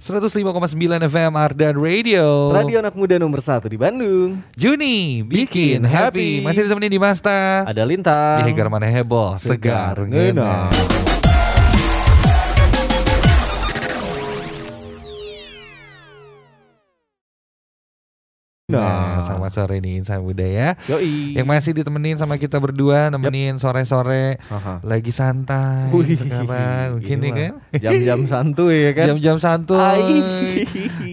105,9 FM Ardan Radio. Radio anak muda nomor satu di Bandung. Juni bikin happy. Masih ditemenin di Masta. Ada Lintang. Di Hegar mana heboh, segar, Segar, ngena. ngena. Nah, selamat sore nih insan muda ya. Yoi. Yang masih ditemenin sama kita berdua, nemenin sore-sore Aha. lagi santai Wih, sekarang. Mungkin nih kan. Jam-jam santuy ya kan. Jam-jam santuy.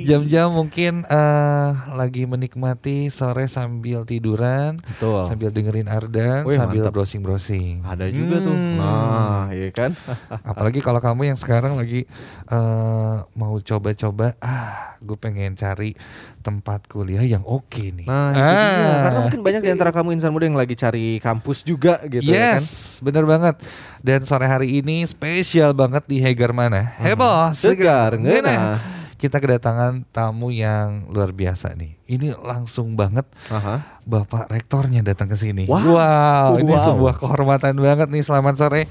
Jam-jam mungkin eh, lagi menikmati sore sambil tiduran, Betul. sambil dengerin Ardan, sambil browsing-browsing. Ada juga tuh. Hmm. Nah, iya kan. Apalagi kalau kamu yang sekarang lagi eh, mau coba-coba, ah, gue pengen cari tempat kuliah yang oke nih. Nah, itu dia. Karena mungkin banyak di antara kamu insan muda yang lagi cari kampus juga gitu ya kan. yes, bener banget. Dan sore hari ini spesial banget di Hegar mana? Heboh, Segar, ngena. Kita kedatangan tamu yang luar biasa nih. Ini langsung banget Aha. Bapak Rektornya datang ke sini. Wow, ini Wow. sebuah kehormatan banget nih. Selamat sore.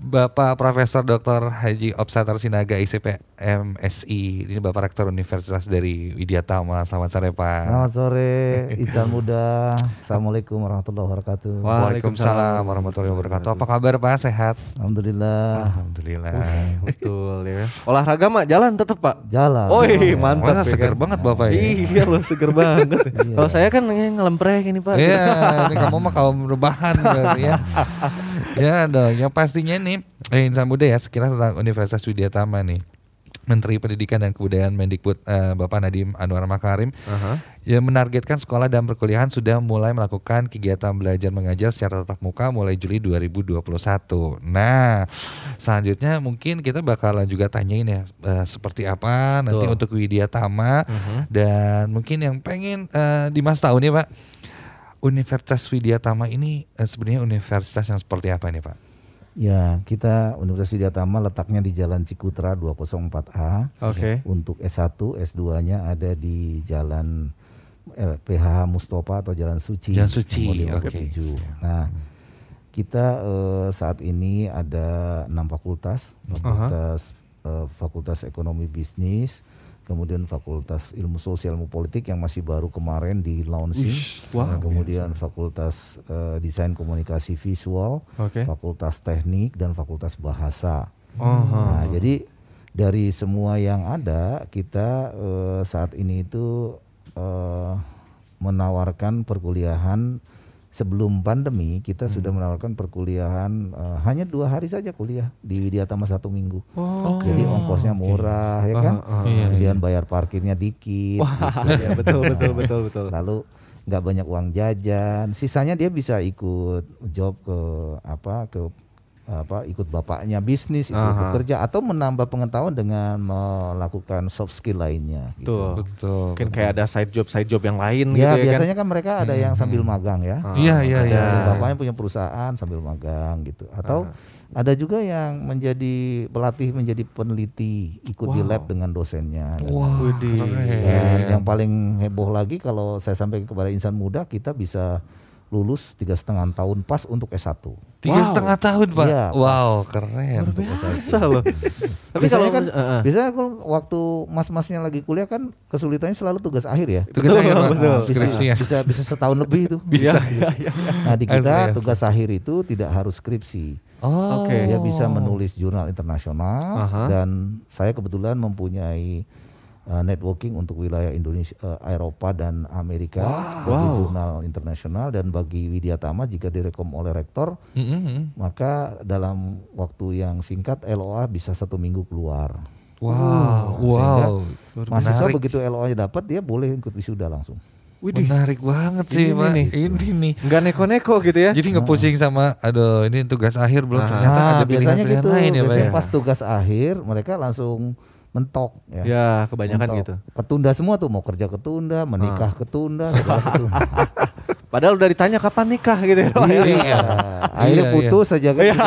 Bapak Profesor Dr. Haji Opsatar Sinaga ICP MSI. Ini Bapak Rektor Universitas dari Widyatama. Selamat sore Pak. Selamat sore, Insan Muda. Assalamualaikum warahmatullahi wabarakatuh. Waalaikumsalam warahmatullahi wabarakatuh. Apa kabar Pak? Sehat? Alhamdulillah. Alhamdulillah. Betul ya kan. Olahraga mah jalan tetep Pak. Jalan. Oi, mantap Wah, ya seger kan? banget Bapak ya. Iya loh seger banget. Iya. Kalau saya kan ngelemprek ini Pak. Iya, ini kamu mah kaum rebahan berarti ya. ya dong, yang pastinya nih eh, insan muda ya sekilas tentang Universitas Widyatama nih. Menteri Pendidikan dan Kebudayaan Mendikbud eh, Bapak Nadiem Anwar Makarim Aha. yang menargetkan sekolah dan perkuliahan sudah mulai melakukan kegiatan belajar mengajar secara tatap muka mulai Juli 2021. Nah, selanjutnya mungkin kita bakalan juga tanyain ya eh, seperti apa nanti Betul. untuk Widyatama dan mungkin yang pengen eh, di Mas tahu nih Pak. Universitas Widyatama ini eh, sebenarnya universitas yang seperti apa nih Pak? Ya, kita Universitas Widyatama letaknya di Jalan Cikutra 204A. Oke. Untuk S1, S2-nya ada di Jalan eh, PH Mustafa atau Jalan Suci. Jalan Suci, oke. 57. Nah, kita eh, saat ini ada enam fakultas, fakultas eh, Fakultas Ekonomi Bisnis, kemudian Fakultas Ilmu Sosial Ilmu Politik yang masih baru kemarin di launching, wah, Nah, kemudian Fakultas eh, Desain Komunikasi Visual, Oke. Fakultas Teknik dan Fakultas Bahasa. Oh, Nah, jadi dari semua yang ada kita eh, saat ini itu eh, menawarkan perkuliahan sebelum pandemi kita Hmm. sudah menawarkan perkuliahan eh, hanya dua hari saja kuliah di Widyatama satu minggu. Oh, Jadi ongkosnya murah ya kan, ah, Iya, kemudian bayar parkirnya dikit. gitu. Iya, betul betul betul betul. Lalu nggak banyak uang jajan, sisanya dia bisa ikut job ke apa ke apa ikut bapaknya bisnis itu Aha. bekerja atau menambah pengetahuan dengan melakukan soft skill lainnya. Gitu. Tuh. Betul. Mungkin kayak ada side job side job yang lain Ya gitu ya biasanya kan mereka ada yang sambil magang ya. Iya iya iya. si bapaknya punya perusahaan sambil magang gitu. Atau ada juga yang menjadi pelatih menjadi peneliti ikut di lab dengan dosennya. dan Widih. keren. dan yang paling heboh lagi kalau saya sampaikan kepada insan muda kita bisa lulus tiga setengah tahun pas untuk S1. Tiga Wow. setengah tahun Pak. Iya, wow, keren. Biasa loh. Tapi biasanya kalau kan, eh, eh. biasanya kalau waktu mas-masnya lagi kuliah kan kesulitannya selalu tugas akhir ya. Tugas Pak, betul. bisa, skripsinya. bisa bisa setahun lebih itu. Bisa. Nah di kita tugas akhir itu tidak harus skripsi. Oh. Oke. Dia bisa menulis jurnal internasional Aha. dan saya kebetulan mempunyai uh, networking untuk wilayah Indonesia, uh, Eropa dan Amerika bagi Wow. jurnal internasional dan bagi Widyatama jika direkom oleh rektor Mm-mm. maka dalam waktu yang singkat LOA bisa satu minggu keluar. Wow, Sehingga wow. Mahasiswa Menarik. begitu LOA-nya dapat dia boleh ikut wisuda langsung. Widih. Menarik banget sih, Ini nih. Ini nih. Nggak neko-neko gitu ya. Jadi nggak-pusing sama aduh ini tugas akhir belum Ah. ternyata ada biasanya pilihan-pilihan gitu. lain ya, Pak. biasanya ya? pas tugas akhir mereka langsung mentok ya. Ya, kebanyakan Mentok. gitu. Ketunda semua tuh mau kerja ketunda, menikah ketunda, segala ketunda. Padahal udah ditanya kapan nikah gitu ya. Ya. Iya. Akhirnya Iya, putus saja kan. Ya,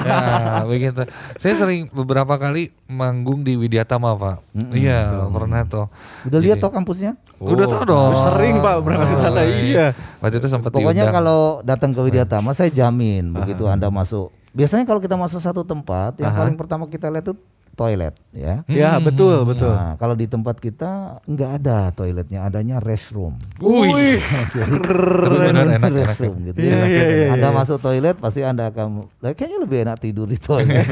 begitu. Saya sering beberapa kali manggung di Widyatama, Pak. Iya, pernah tuh. Udah lihat toh kampusnya? Udah tau dong. Sering Pak berangkat ke sana. Oh, Iya. Waktu itu sempat Pokoknya diundang. kalau datang ke Widyatama saya jamin begitu Anda masuk. Biasanya kalau kita masuk satu tempat yang paling pertama kita lihat tuh toilet ya. Ya betul betul. Nah, kalau di tempat kita nggak ada toiletnya, adanya restroom. Wih, enak enak. restroom gitu. Iya, ya. iya, iya, anda iya. masuk toilet pasti anda akan kayaknya lebih enak tidur di toilet.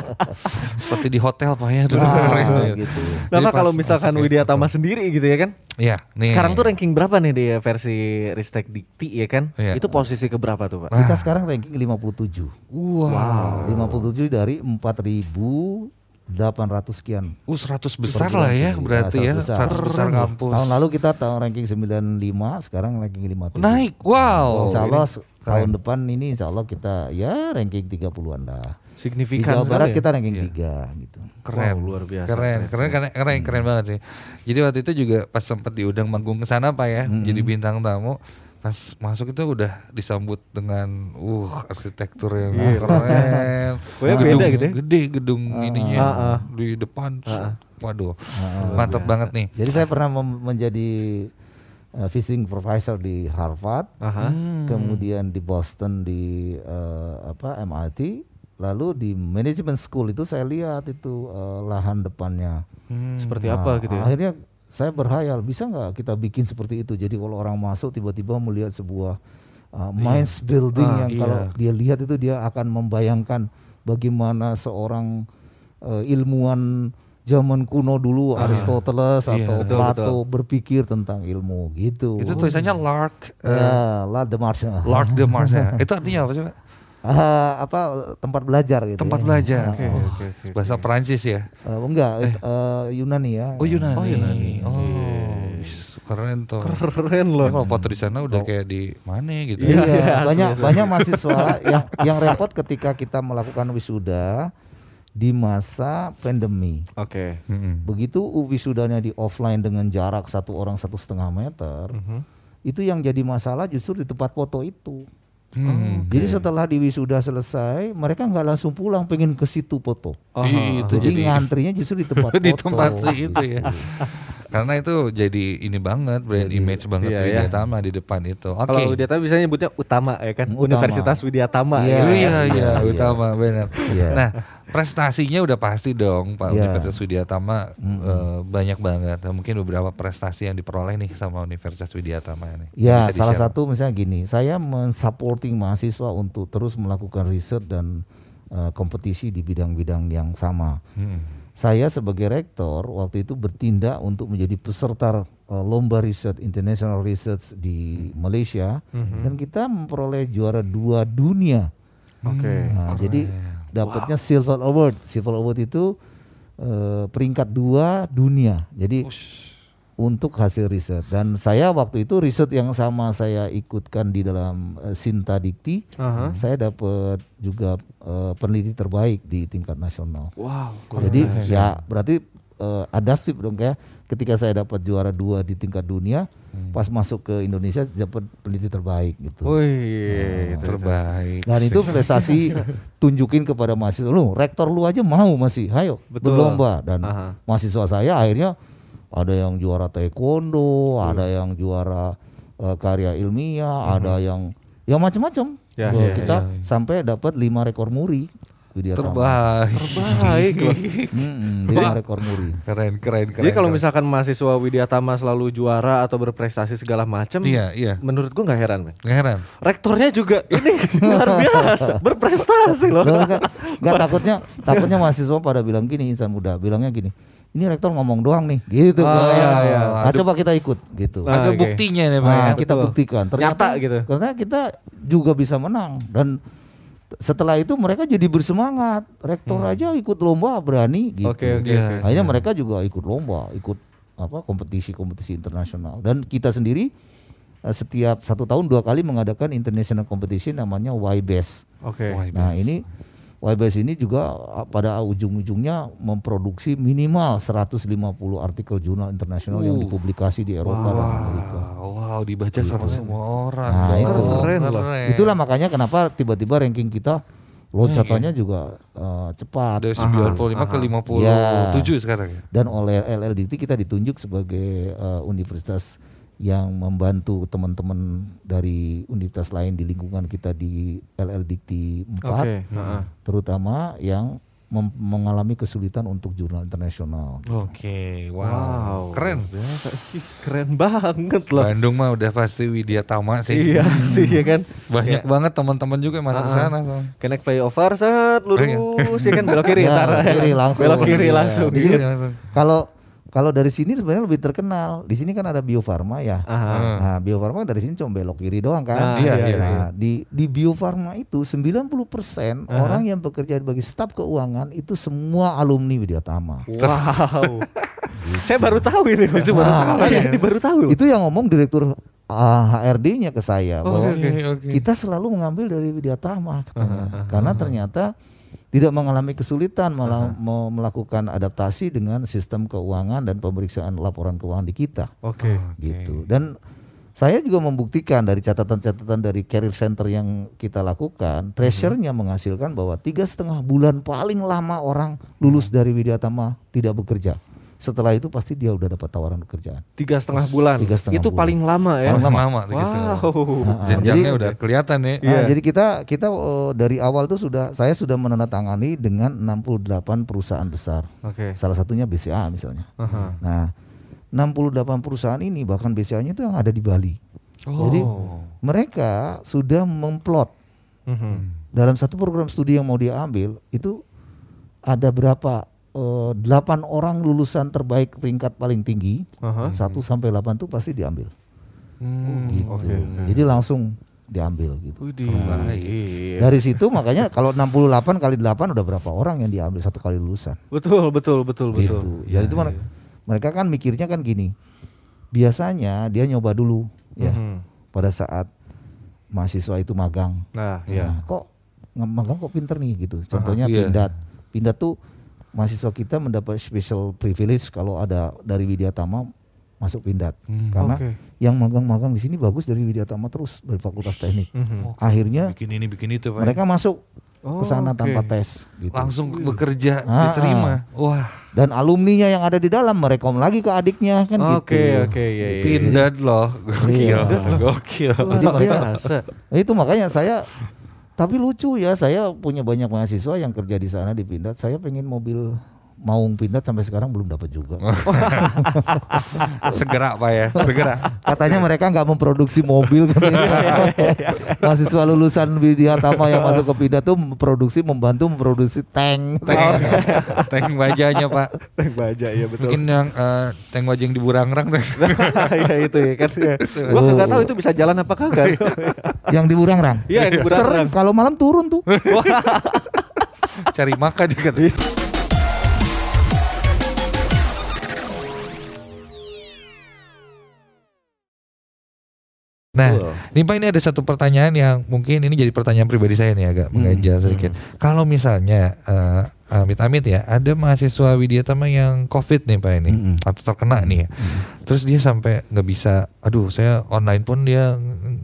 Seperti di hotel pak ya dulu. nah, gitu. Nah, Jadi Pak, kalau misalkan Widya Tama sendiri gitu ya kan? Iya, nih. Sekarang tuh ranking berapa nih di versi Ristek Dikti ya kan? Iya. Itu posisi ke berapa tuh, Pak? Kita sekarang ranking 57. Wow. 57 dari 4.800 sekian. Uh, 100 besar lah ya berarti ya. 100 besar kampus. Tahun lalu kita tahun ranking 95, sekarang ranking 57. Naik. Wow. Insya Allah Ini tahun depan ini insya Allah kita ya ranking 30-an dah. Di Signifikan Jawa Barat ya? kita ranking 3 gitu. keren Wow, luar biasa, keren keren keren keren, Hmm. keren banget sih jadi waktu itu juga pas sempat diundang manggung ke sana pak ya Hmm. jadi bintang tamu pas masuk itu udah disambut dengan uh arsitektur yang keren Oh ya, beda gitu ya? gede gedung ininya Ah, ah. di depan waduh Ah, mantap banget nih Jadi saya pernah menjadi uh, visiting professor di Harvard, Aha. Hmm. kemudian di Boston di uh, apa MIT, lalu di management school itu saya lihat itu uh, lahan depannya. Hmm. Seperti apa gitu ya? Akhirnya saya berhayal bisa nggak kita bikin seperti itu. Jadi kalau orang masuk tiba-tiba melihat sebuah uh, minds building Ah, yang iya. kalau dia lihat itu dia akan membayangkan bagaimana seorang uh, ilmuwan zaman kuno dulu Aristoteles Iya. atau Betul, Plato berpikir tentang ilmu gitu. itu tulisannya Lark eh, ya, de Marche. Lark de Mars ya itu artinya apa sih pak Ah, apa tempat belajar gitu. tempat ya. belajar Oke, Oh, oke, oke. bahasa Perancis ya Eh, enggak, eh, Yunani ya. oh Yunani Oh, Yunani. oh wis, keren tuh Keren Ya, loh. kalau foto di sana udah kayak di mana gitu. Iya, Iya, iya, asli, banyak asli. banyak mahasiswa yang yang repot ketika kita melakukan wisuda di masa pandemi. Oke. Mm-mm. Begitu wisudanya di offline dengan jarak satu orang satu setengah meter, Mhm. itu yang jadi masalah justru di tempat foto itu. Hmm. Jadi setelah di wisuda selesai, mereka nggak langsung pulang, pengen ke situ foto. Oh, itu Jadi, jadi ngantrinya justru di tempat di foto. tempat sih itu ya. Karena itu jadi ini banget brand image banget iya, Widya iya. Tama di depan itu. Oke. Kalau Widya Tama bisa nyebutnya utama ya kan? Utama. Universitas Widya Tama. Iya. gitu. Oh, iya iya, iya iya. utama benar. Iya. Nah prestasinya udah pasti dong Pak Iya. Universitas Widya Tama eh, banyak banget. Nah, mungkin beberapa prestasi yang diperoleh nih sama Universitas Widya Tama ini. Ya, salah satu misalnya gini, saya mensupporting mahasiswa untuk terus melakukan riset dan eh, kompetisi di bidang-bidang yang sama. Hmm. Saya sebagai rektor waktu itu bertindak untuk menjadi peserta eh, lomba riset international research di Malaysia dan kita memperoleh juara dua dunia. Oke. Nah, jadi dapatnya silver award. Silver award itu eh, peringkat dua dunia. Jadi untuk hasil riset dan saya waktu itu riset yang sama saya ikutkan di dalam eh, Sinta Dikti, Aha. saya dapat juga eh, peneliti terbaik di tingkat nasional. Wow. Jadi ya berarti eh, adaptif dong kayak ketika saya dapat juara dua di tingkat dunia, pas masuk ke Indonesia dapat peneliti terbaik gitu. Wih, itu. terbaik. Dan itu prestasi tunjukin kepada mahasiswa lu, rektor lu aja mau masih, ayo Betul. berlomba dan Aha. mahasiswa saya akhirnya ada yang juara taekwondo, ada yang juara eh, karya ilmiah, ada yang ya macam-macam. Ya, Eh, ya, kita ya, ya. sampai dapat lima rekor muri. Widya Tama. terbaik. Terbaik lima rekor muri. Keren keren keren. Jadi kalau keren. misalkan mahasiswa Widya Tama selalu juara atau berprestasi segala macam, Iya iya. menurut gua nggak heran, men. Nggak heran. Rektornya juga ini luar biasa, berprestasi loh. Nggak, nggak, takutnya takutnya mahasiswa pada bilang gini insan muda bilangnya gini ini rektor ngomong doang nih gitu Oh, iya, iya. nah, coba kita ikut gitu Nah, Ada oke. buktinya nih Pak. ya. Nah, kita betul. buktikan ternyata Nyata gitu. karena kita juga bisa menang dan setelah itu mereka jadi bersemangat rektor aja ikut lomba berani gitu Oke, oke, Iya. oke. akhirnya mereka juga ikut lomba ikut apa kompetisi-kompetisi internasional dan kita sendiri eh, setiap satu tahun dua kali mengadakan international competition namanya YBES Oke. Wah, Nah ini YBS ini juga ah, pada ujung-ujungnya memproduksi minimal 150 artikel jurnal internasional yang Uh. dipublikasi di Eropa dan Amerika. Wow, wow dibaca sama semua orang. Nah, dong. itu. Keren loh. Itulah makanya kenapa tiba-tiba ranking kita loncatannya juga eh, cepat. Dari 95 ke 57 Ya. sekarang ya. Dan oleh LLDT kita ditunjuk sebagai eh, universitas yang membantu teman-teman dari universitas lain di lingkungan kita di LLDT 4 Oke. heeh. terutama yang mengalami kesulitan untuk jurnal internasional. Oke, wow. Keren. Biasa. Ih, Keren banget loh. Bandung mah udah pasti Widya Tama sih. Iya sih ya kan. Banyak banget teman-teman juga yang masuk ke sana. soalnya. Connect flyover set lurus ya kan belok kiri Ya, ntar kiri langsung. belok kiri Iya. langsung. Iya, langsung. Kalau kalau dari sini sebenarnya lebih terkenal. Di sini kan ada Bio Farma ya. Aha. Nah, Bio Farma dari sini cuma belok kiri doang kan. Ah, iya, iya, Nah, iya. di di Bio Farma itu 90% Aha. orang yang bekerja sebagai staf keuangan itu semua alumni Widya Tama. Wow. Saya baru tahu ini. Itu baru tahu ya? Ini baru tahu. Itu yang ngomong direktur ah, HRD-nya ke saya Oh, bahwa Oke, oke. kita selalu mengambil dari Widya Tama katanya. Karena ternyata tidak mengalami kesulitan malah mau melakukan adaptasi dengan sistem keuangan dan pemeriksaan laporan keuangan di kita Oke. gitu. Dan saya juga membuktikan dari catatan-catatan dari career center yang kita lakukan, treasure-nya menghasilkan bahwa tiga setengah bulan paling lama orang lulus dari Widya Tama tidak bekerja. Setelah itu pasti dia udah dapat tawaran pekerjaan. Tiga setengah bulan. Tiga setengah itu bulan. paling lama ya. Paling Lama, tiga setengah. Wow. Nah, Jenjangnya jadi- udah kelihatan nih. Nah, jadi kita kita eh, dari awal tuh sudah saya sudah menandatangani dengan 68 perusahaan besar. Oke. Salah satunya BCA misalnya. Aha. Nah, 68 perusahaan ini bahkan BCA-nya itu yang ada di Bali. Jadi Oh. mereka sudah memplot Mhm. dalam satu program studi yang mau dia ambil itu ada berapa eh, delapan orang lulusan terbaik peringkat paling tinggi Aha. 1 sampai 8 tuh pasti diambil Hmm. gitu. oke, oke. Jadi langsung diambil gitu. Iya. Dari situ makanya kalau 68 kali 8 udah berapa orang yang diambil satu kali lulusan. Betul, betul, betul, betul. Gitu. Jadi itu mana- mereka kan mikirnya kan gini. Biasanya dia nyoba dulu ya Mhm. pada saat mahasiswa itu magang. Nah, iya. Nah, kok magang kok pinter nih gitu. Contohnya iya. pindat. Pindat tuh mahasiswa kita mendapat special privilege kalau ada dari Widya Tama masuk pindat. Hmm. Karena Oke. yang magang-magang di sini bagus dari Widya Tama terus dari Fakultas Teknik. Mhm. Akhirnya Bikin ini, bikin itu, Pak. mereka masuk Oh, ke sana oke. tanpa tes gitu. langsung bekerja, Ah, diterima. Wah, Dan alumninya yang ada di dalam merekom lagi ke adiknya kan Oke, gitu. oke, iya, iya. pindat loh. Gokil, Iya. gokil. Biasa. Nah, itu makanya saya tapi lucu ya saya punya banyak mahasiswa yang kerja di sana di Pindad. Saya pengen mobil Maung Pindad sampai sekarang belum dapat juga. Segera Pak ya, segera. Katanya mereka nggak memproduksi mobil katanya. mahasiswa lulusan Widya Tama yang masuk ke Pindad tuh memproduksi membantu memproduksi tank. Tank, tank bajanya Pak. Tank baja ya betul. Mungkin yang eh, tank baja yang di Burangrang. ya itu ya kan. Gua nggak tahu itu bisa jalan apa kagak. yang di Burangrang. Iya, yang di Burangrang. Sering kalau malam turun tuh. Cari makan dia kan. Nah, nih Pak ini ada satu pertanyaan yang mungkin ini jadi pertanyaan pribadi saya nih agak mengganjal sedikit. Kalau misalnya eh, amit-amit ya, ada mahasiswa Widya Tama yang COVID nih Pak ini Mm-mm. atau terkena nih ya. Terus dia sampai nggak bisa, aduh saya online pun dia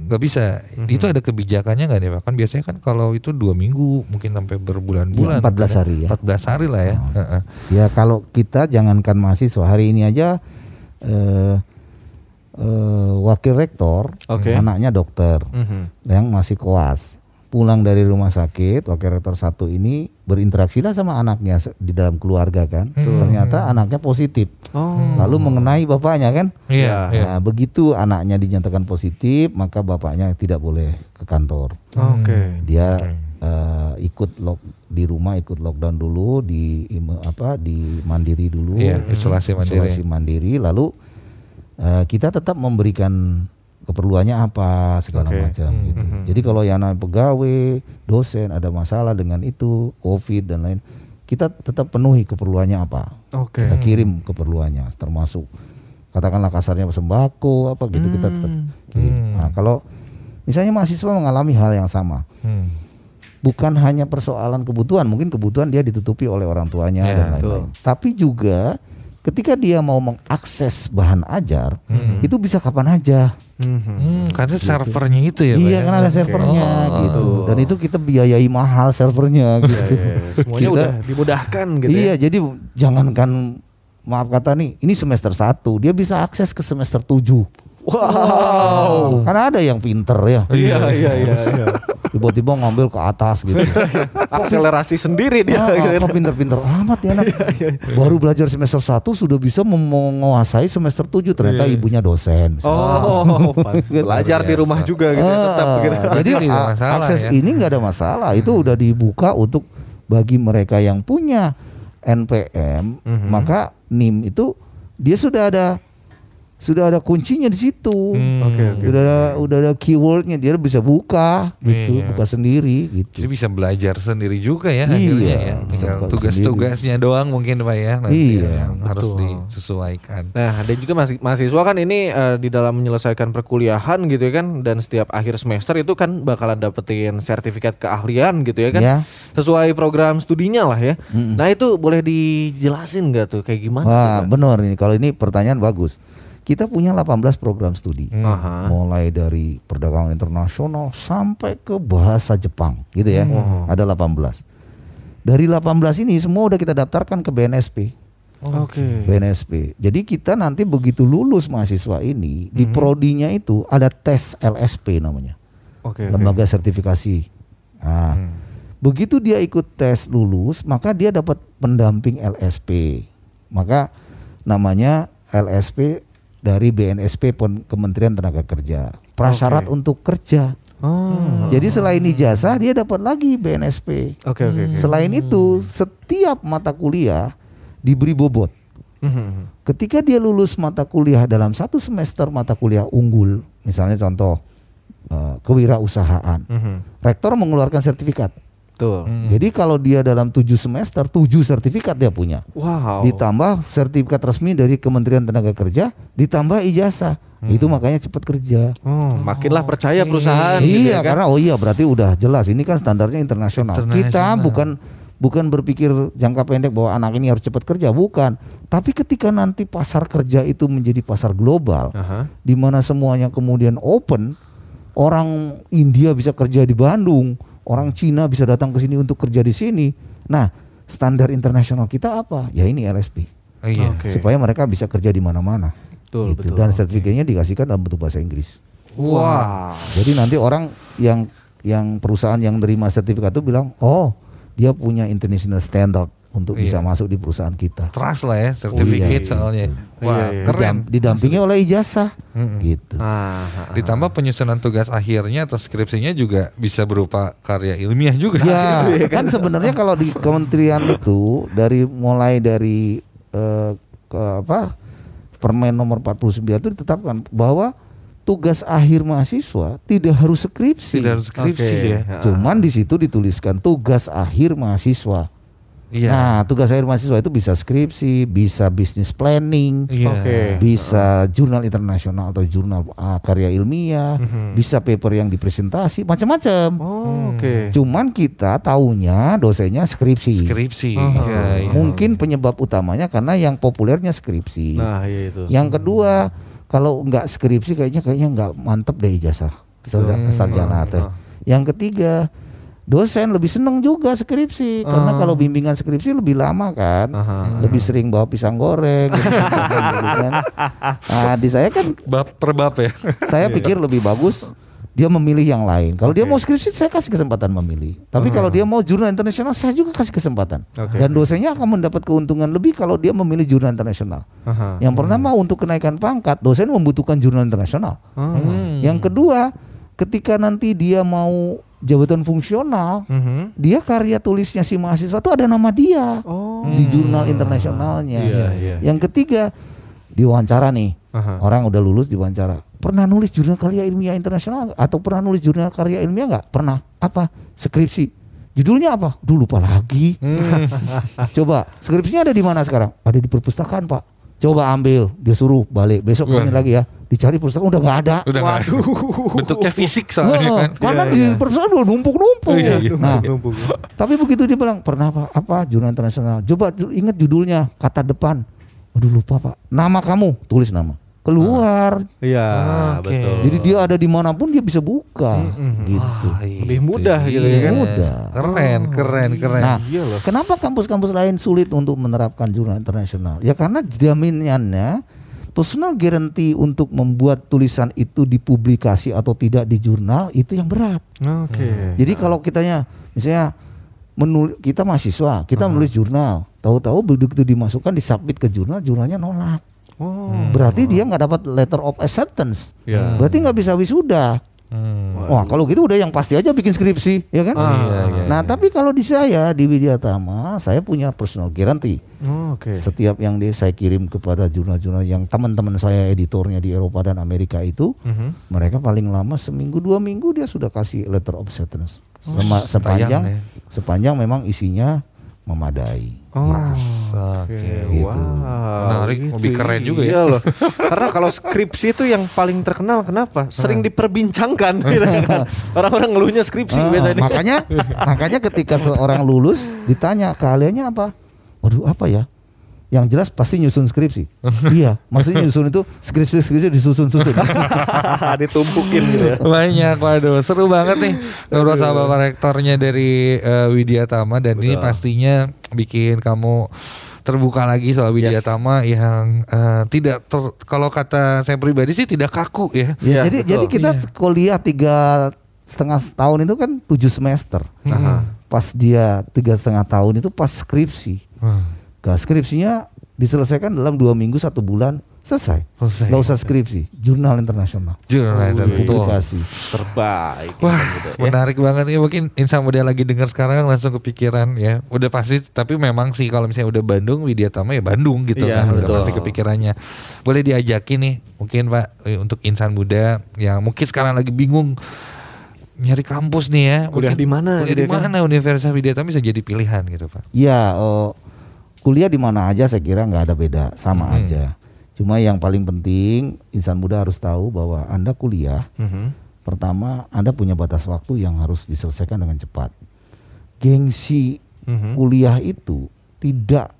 nggak bisa. Itu ada kebijakannya nggak nih Pak? Kan biasanya kan kalau itu dua minggu, mungkin sampai berbulan-bulan. Ya, 14 hari ya. 14 hari lah ya. Heeh. Ya kalau kita jangankan mahasiswa hari ini aja eh, eh, wakil rektor, Oke. anaknya dokter Mhm. yang masih koas, pulang dari rumah sakit, wakil rektor satu ini berinteraksi lah sama anaknya di dalam keluarga kan, ternyata anaknya positif, Oh. lalu mengenai bapaknya kan, Iya, iya. Nah, begitu anaknya dinyatakan positif, maka bapaknya tidak boleh ke kantor. Oke. Dia eh, ikut lock di rumah, ikut lockdown dulu di apa di mandiri dulu, Iya, isolasi mandiri. isolasi mandiri, lalu eh, kita tetap memberikan keperluannya apa segala Oke. macam gitu. Mhm. Jadi kalau yang namanya pegawai, dosen ada masalah dengan itu, covid dan lain, kita tetap penuhi keperluannya apa. Oke. Kita kirim keperluannya, termasuk katakanlah kasarnya sembako apa gitu kita tetap Hmm. kirim. Nah, kalau misalnya mahasiswa mengalami hal yang sama, Hmm. bukan hanya persoalan kebutuhan, mungkin kebutuhan dia ditutupi oleh orang tuanya Ya, dan lain-lain. Tapi juga ketika dia mau mengakses bahan ajar, itu bisa kapan aja. Mhm. Hmm, karena servernya itu ya, Pak iya ya? kan ada servernya Oh. gitu. Dan itu kita biayai mahal servernya gitu. Iya, iya, iya. Semuanya Kita- udah dimudahkan gitu iya, ya. jadi jangankan maaf kata nih, ini semester 1, dia bisa akses ke semester 7. Wow. Kan ada yang pinter ya. Iya iya iya. iya. Tiba-tiba ngambil ke atas gitu. Akselerasi sendiri dia. Ah, gitu. apa pinter-pinter amat ya anak. Baru belajar semester 1 sudah bisa menguasai semester 7 ternyata ibunya dosen. Oh, belajar di rumah juga gitu. ya, tetap Ah, gitu. Jadi masalah akses ya. ini nggak ada masalah. Itu udah dibuka untuk bagi mereka yang punya NPM, Mhm. maka NIM itu dia sudah ada sudah ada kuncinya di situ. Hmm. Oke, oke. Udah ada udah ada keywordnya dia bisa buka gitu, Iya. buka sendiri gitu. Jadi bisa belajar sendiri juga ya Iya, akhirnya ya. bisa tugas-tugasnya doang mungkin Pak ya nanti Iya, yang harus disesuaikan. Nah, dan juga masih mahasiswa kan ini eh, di dalam menyelesaikan perkuliahan gitu ya kan dan setiap akhir semester itu kan bakalan dapetin sertifikat keahlian gitu ya kan. Ya. Sesuai program studinya lah ya. Mm-mm. Nah, itu boleh dijelasin nggak tuh kayak gimana? Wah, benar ini. Kalau ini pertanyaan bagus. Kita punya 18 program studi. Hmm. Aha. Mulai dari perdagangan internasional sampai ke bahasa Jepang gitu ya. Ada 18. Dari 18 ini semua udah kita daftarkan ke BNSP. Oke. BNSP. Jadi kita nanti begitu lulus mahasiswa ini di prodinya itu ada tes LSP namanya. Oke. oke. Lembaga sertifikasi. Nah, Hmm. begitu dia ikut tes lulus, maka dia dapat pendamping LSP. Maka namanya LSP dari BNSP Pon- Kementerian Tenaga Kerja. Prasyarat Oke. untuk kerja. Oh. Jadi selain ijazah dia dapat lagi BNSP. Oke oke oke. Selain itu, setiap mata kuliah diberi bobot. Mhm. Ketika dia lulus mata kuliah dalam satu semester mata kuliah unggul, misalnya contoh eh, kewirausahaan, Mhm. rektor mengeluarkan sertifikat. Tuh. Hmm. Jadi kalau dia dalam tujuh semester, tujuh sertifikat dia punya. Wow. Ditambah sertifikat resmi dari Kementerian Tenaga Kerja, ditambah ijazah. Itu makanya cepat kerja. Oh, makinlah percaya perusahaan gitu iya, ya kan? karena oh iya berarti udah jelas ini kan standarnya internasional. Kita Internasional. bukan bukan berpikir jangka pendek bahwa anak ini harus cepat kerja, bukan. Tapi ketika nanti pasar kerja itu menjadi pasar global, Aha. di mana semuanya kemudian open, orang India bisa kerja di Bandung, orang Cina bisa datang ke sini untuk kerja di sini. Nah, standar internasional kita apa? Ya ini LSP. Oh, iya. Oke. Supaya mereka bisa kerja di mana-mana. Betul, Gitu. betul. Dan sertifikatnya dikasihkan dalam bentuk bahasa Inggris. Wah. Jadi nanti orang yang yang perusahaan yang terima sertifikat itu bilang, "Oh, dia punya international standard untuk bisa Iya. masuk di perusahaan kita." Trust lah ya, sertifikat iya. soalnya. Wah, Iya, iya. keren. Didam- didampingi oleh ijazah. Mm-mm. Gitu. Ah, ah, ah. Ditambah penyusunan tugas akhirnya atau skripsinya juga bisa berupa karya ilmiah juga. Ya, kan sebenarnya kalau di kementerian itu dari mulai dari eh, ke apa Permen nomor 49 itu ditetapkan bahwa tugas akhir mahasiswa tidak harus skripsi. Tidak harus skripsi Oke. ya. Cuman di situ dituliskan tugas akhir mahasiswa. Iya. Nah, tugas akhir mahasiswa itu bisa skripsi, bisa business planning, Iya. Oke. bisa jurnal internasional atau jurnal ah, karya ilmiah, Mhm. bisa paper yang dipresentasi, macam-macam. Oh, oke. Cuman kita taunya dosennya skripsi. Skripsi. Oh. Iya, iya. Mungkin penyebab utamanya karena yang populernya skripsi. Nah, iya itu. Yang kedua, kalau nggak skripsi kayaknya kayaknya nggak mantep deh ijazah sarja- Hmm. sarjana. Ah. Yang ketiga, dosen lebih seneng juga skripsi karena Ah. kalau bimbingan skripsi lebih lama kan. Aha. Lebih sering bawa pisang goreng gitu, kan. Nah, di saya kan Bab per bab ya. saya pikir lebih bagus dia memilih yang lain. Kalau dia Oke. mau skripsi saya kasih kesempatan memilih. Tapi kalau dia mau jurnal internasional saya juga kasih kesempatan. Oke. Dan dosennya akan mendapat keuntungan lebih kalau dia memilih jurnal internasional. Aha. Yang pertama untuk kenaikan pangkat dosen membutuhkan jurnal internasional. Ah. Hmm. Yang kedua ketika nanti dia mau jabatan fungsional Mhm. dia karya tulisnya si mahasiswa itu ada nama dia Oh. di jurnal internasionalnya. Iya, iya. Yang ketiga diwawancara nih. Aha. Orang udah lulus diwawancara. Pernah nulis jurnal karya ilmiah internasional atau pernah nulis jurnal karya ilmiah nggak? Pernah. Apa? Skripsi. Judulnya apa? Duh lupa lagi. Hmm. Coba skripsinya ada di mana sekarang? Ada di perpustakaan pak. Coba ambil, dia suruh balik besok Wah. sini lagi ya. Dicari perpustakaan udah nggak ada. Udah nggak ada. Bentuknya fisik soalnya Heeh, kan. Karena Iya, di iya. perpustakaan udah numpuk-numpuk. Iya, iya. Nah, Numpuk. tapi begitu dia bilang pernah pak apa jurnal internasional. Coba ingat judulnya kata depan. Aduh lupa pak. Nama kamu tulis nama. Keluar. Iya, Oke. betul. Jadi dia ada di mana pun dia bisa buka. Mm-mm. Gitu. Wah, itu Lebih mudah gitu ya kan? Mudah. Keren, keren, keren. Nah, Iya loh. kenapa kampus-kampus lain sulit untuk menerapkan jurnal internasional? Ya karena jaminannya personal guarantee untuk membuat tulisan itu dipublikasi atau tidak di jurnal itu yang berat. Oke. Jadi kalau kitanya misalnya menul kita mahasiswa, kita Uh-huh. menulis jurnal, tahu-tahu begitu dimasukkan disubmit ke jurnal, jurnalnya nolak. Oh. Berarti dia nggak dapat letter of acceptance. Ya. Berarti nggak bisa wisuda. Hmm. Wah kalau gitu udah yang pasti aja bikin skripsi, ya kan? Ah. Iya, iya, nah tapi kalau di saya di Widyatama, saya punya personal guarantee. Oh, Oke. Setiap yang di, saya kirim kepada jurnal-jurnal yang teman-teman saya editornya di Eropa dan Amerika itu, Mhm. mereka paling lama seminggu dua minggu dia sudah kasih letter of acceptance. Sema- sepanjang ya. sepanjang memang isinya memadai. Oh. Oke. Gitu. Wow. Menarik, lebih keren juga ya. Iya loh. Karena kalau skripsi itu yang paling terkenal kenapa? Sering diperbincangkan gitu kan. Orang-orang ngeluhnya skripsi Ah, biasanya. makanya makanya ketika seorang lulus ditanya keahliannya apa? Waduh apa ya? Yang jelas pasti nyusun skripsi. iya, maksudnya nyusun itu skripsi-skripsi disusun-susun. Ditumpukin gitu ya. Banyak, waduh, seru banget nih ngobrol sama Bapak Rektornya dari eh, Widya Tama dan ini Betul. pastinya bikin kamu terbuka lagi soal Widya Yes. Tama yang eh, tidak ter- kalau kata saya pribadi sih tidak kaku ya. Iya, jadi betul. jadi kita kuliah tiga setengah tahun itu kan tujuh semester. Aha. Pas dia tiga setengah tahun itu pas skripsi. Nah, skripsinya diselesaikan dalam dua minggu satu bulan selesai. Selesai. Nggak usah skripsi, jurnal internasional. Jurnal itu, betul. Publikasi. Terbaik. Wah, gitu ya. menarik banget ya. Mungkin Insan Muda lagi dengar sekarang langsung kepikiran ya. Udah pasti, tapi memang sih kalau misalnya udah Bandung, Widya Tama ya Bandung gitu Iya, kan. Udah betul. pasti kepikirannya. Boleh diajakin nih, mungkin Pak eh, untuk insan muda yang mungkin sekarang lagi bingung nyari kampus nih ya. Kuliah di mana Kuliah gitu di ya kan? mana Universitas Widya Tama bisa jadi pilihan gitu Pak. Ya, eh, kuliah di mana aja saya kira nggak ada beda, sama Hmm. aja. Cuma yang paling penting insan muda harus tahu bahwa anda kuliah Mhm. pertama anda punya batas waktu yang harus diselesaikan dengan cepat. Gengsi Mhm. kuliah itu tidak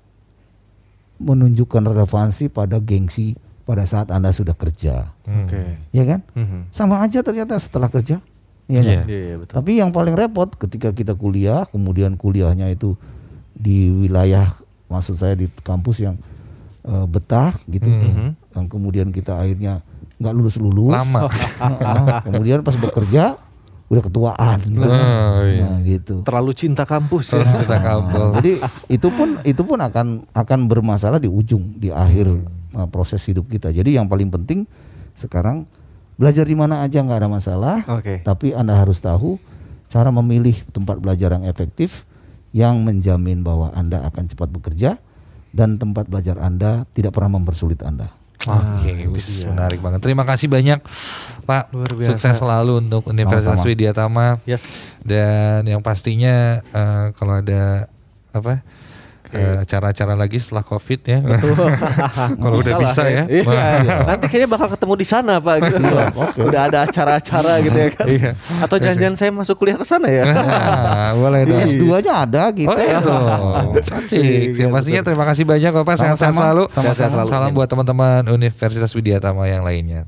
menunjukkan relevansi pada gengsi pada saat anda sudah kerja, Hmm. Oke. ya kan? Mhm. Sama aja ternyata setelah kerja, ya Iya. kan? Iya, iya, betul. Tapi yang paling repot ketika kita kuliah, kemudian kuliahnya itu di wilayah, maksud saya di kampus yang eh, betah gitu, Mhm. yang kemudian kita akhirnya nggak lulus lulus, Lama. kemudian pas bekerja udah ketuaan gitu, Oh, iya. nah gitu. Terlalu cinta kampus ya. Terus kita kampus. Jadi itu pun itu pun akan akan bermasalah di ujung, di akhir eh, proses hidup kita. Jadi yang paling penting sekarang belajar di mana aja nggak ada masalah. Oke. Tapi Anda harus tahu cara memilih tempat belajar yang efektif yang menjamin bahwa Anda akan cepat bekerja dan tempat belajar Anda tidak pernah mempersulit Anda. Oke, itu wis, dia. menarik banget. Terima kasih banyak Pak. Luar biasa. Sukses selalu untuk Universitas Sama-sama. Widya Tama Yes. dan yang pastinya eh, kalau ada apa eh, acara-acara lagi setelah Covid ya. kalau udah bisa ya. Iya. Wah. Nanti kayaknya bakal ketemu di sana Pak gitu. Udah ada acara-acara gitu ya kan. Iya. Atau jangan-jangan saya masuk kuliah ke sana ya. Nah, boleh dong. S2-nya ada gitu. Oh iya. Cacik. Yang pastinya terima kasih banyak Bapak. Sehat-sehat Sama-sama. selalu. Sehat-sehat selalu. Salam buat teman-teman Universitas Widya Tama yang lainnya.